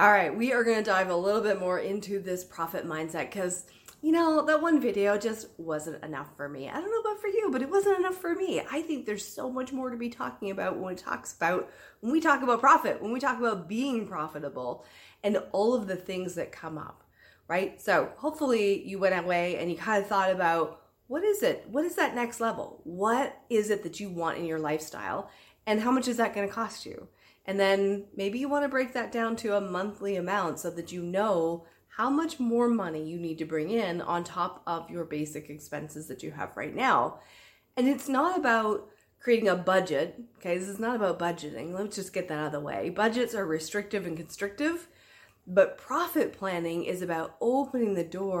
All right, we are going to dive a little bit more into this profit mindset because, you know, that one video just wasn't enough for me. I don't know about for you, but it wasn't enough for me. I think there's so much more to be talking about when we talks about when we talk about profit, when we talk about being profitable and all of the things that come up, right? So, hopefully you went away and you kind of thought about what is it? What is that next level? What is it that you want in your lifestyle? And how much is that going to cost you? And then maybe you want to break that down to a monthly amount so that you know how much more money you need to bring in on top of your basic expenses that you have right now. And it's not about creating a budget. Okay, this is not about budgeting. Let's just get that out of the way. Budgets are restrictive and constrictive, but profit planning is about opening the door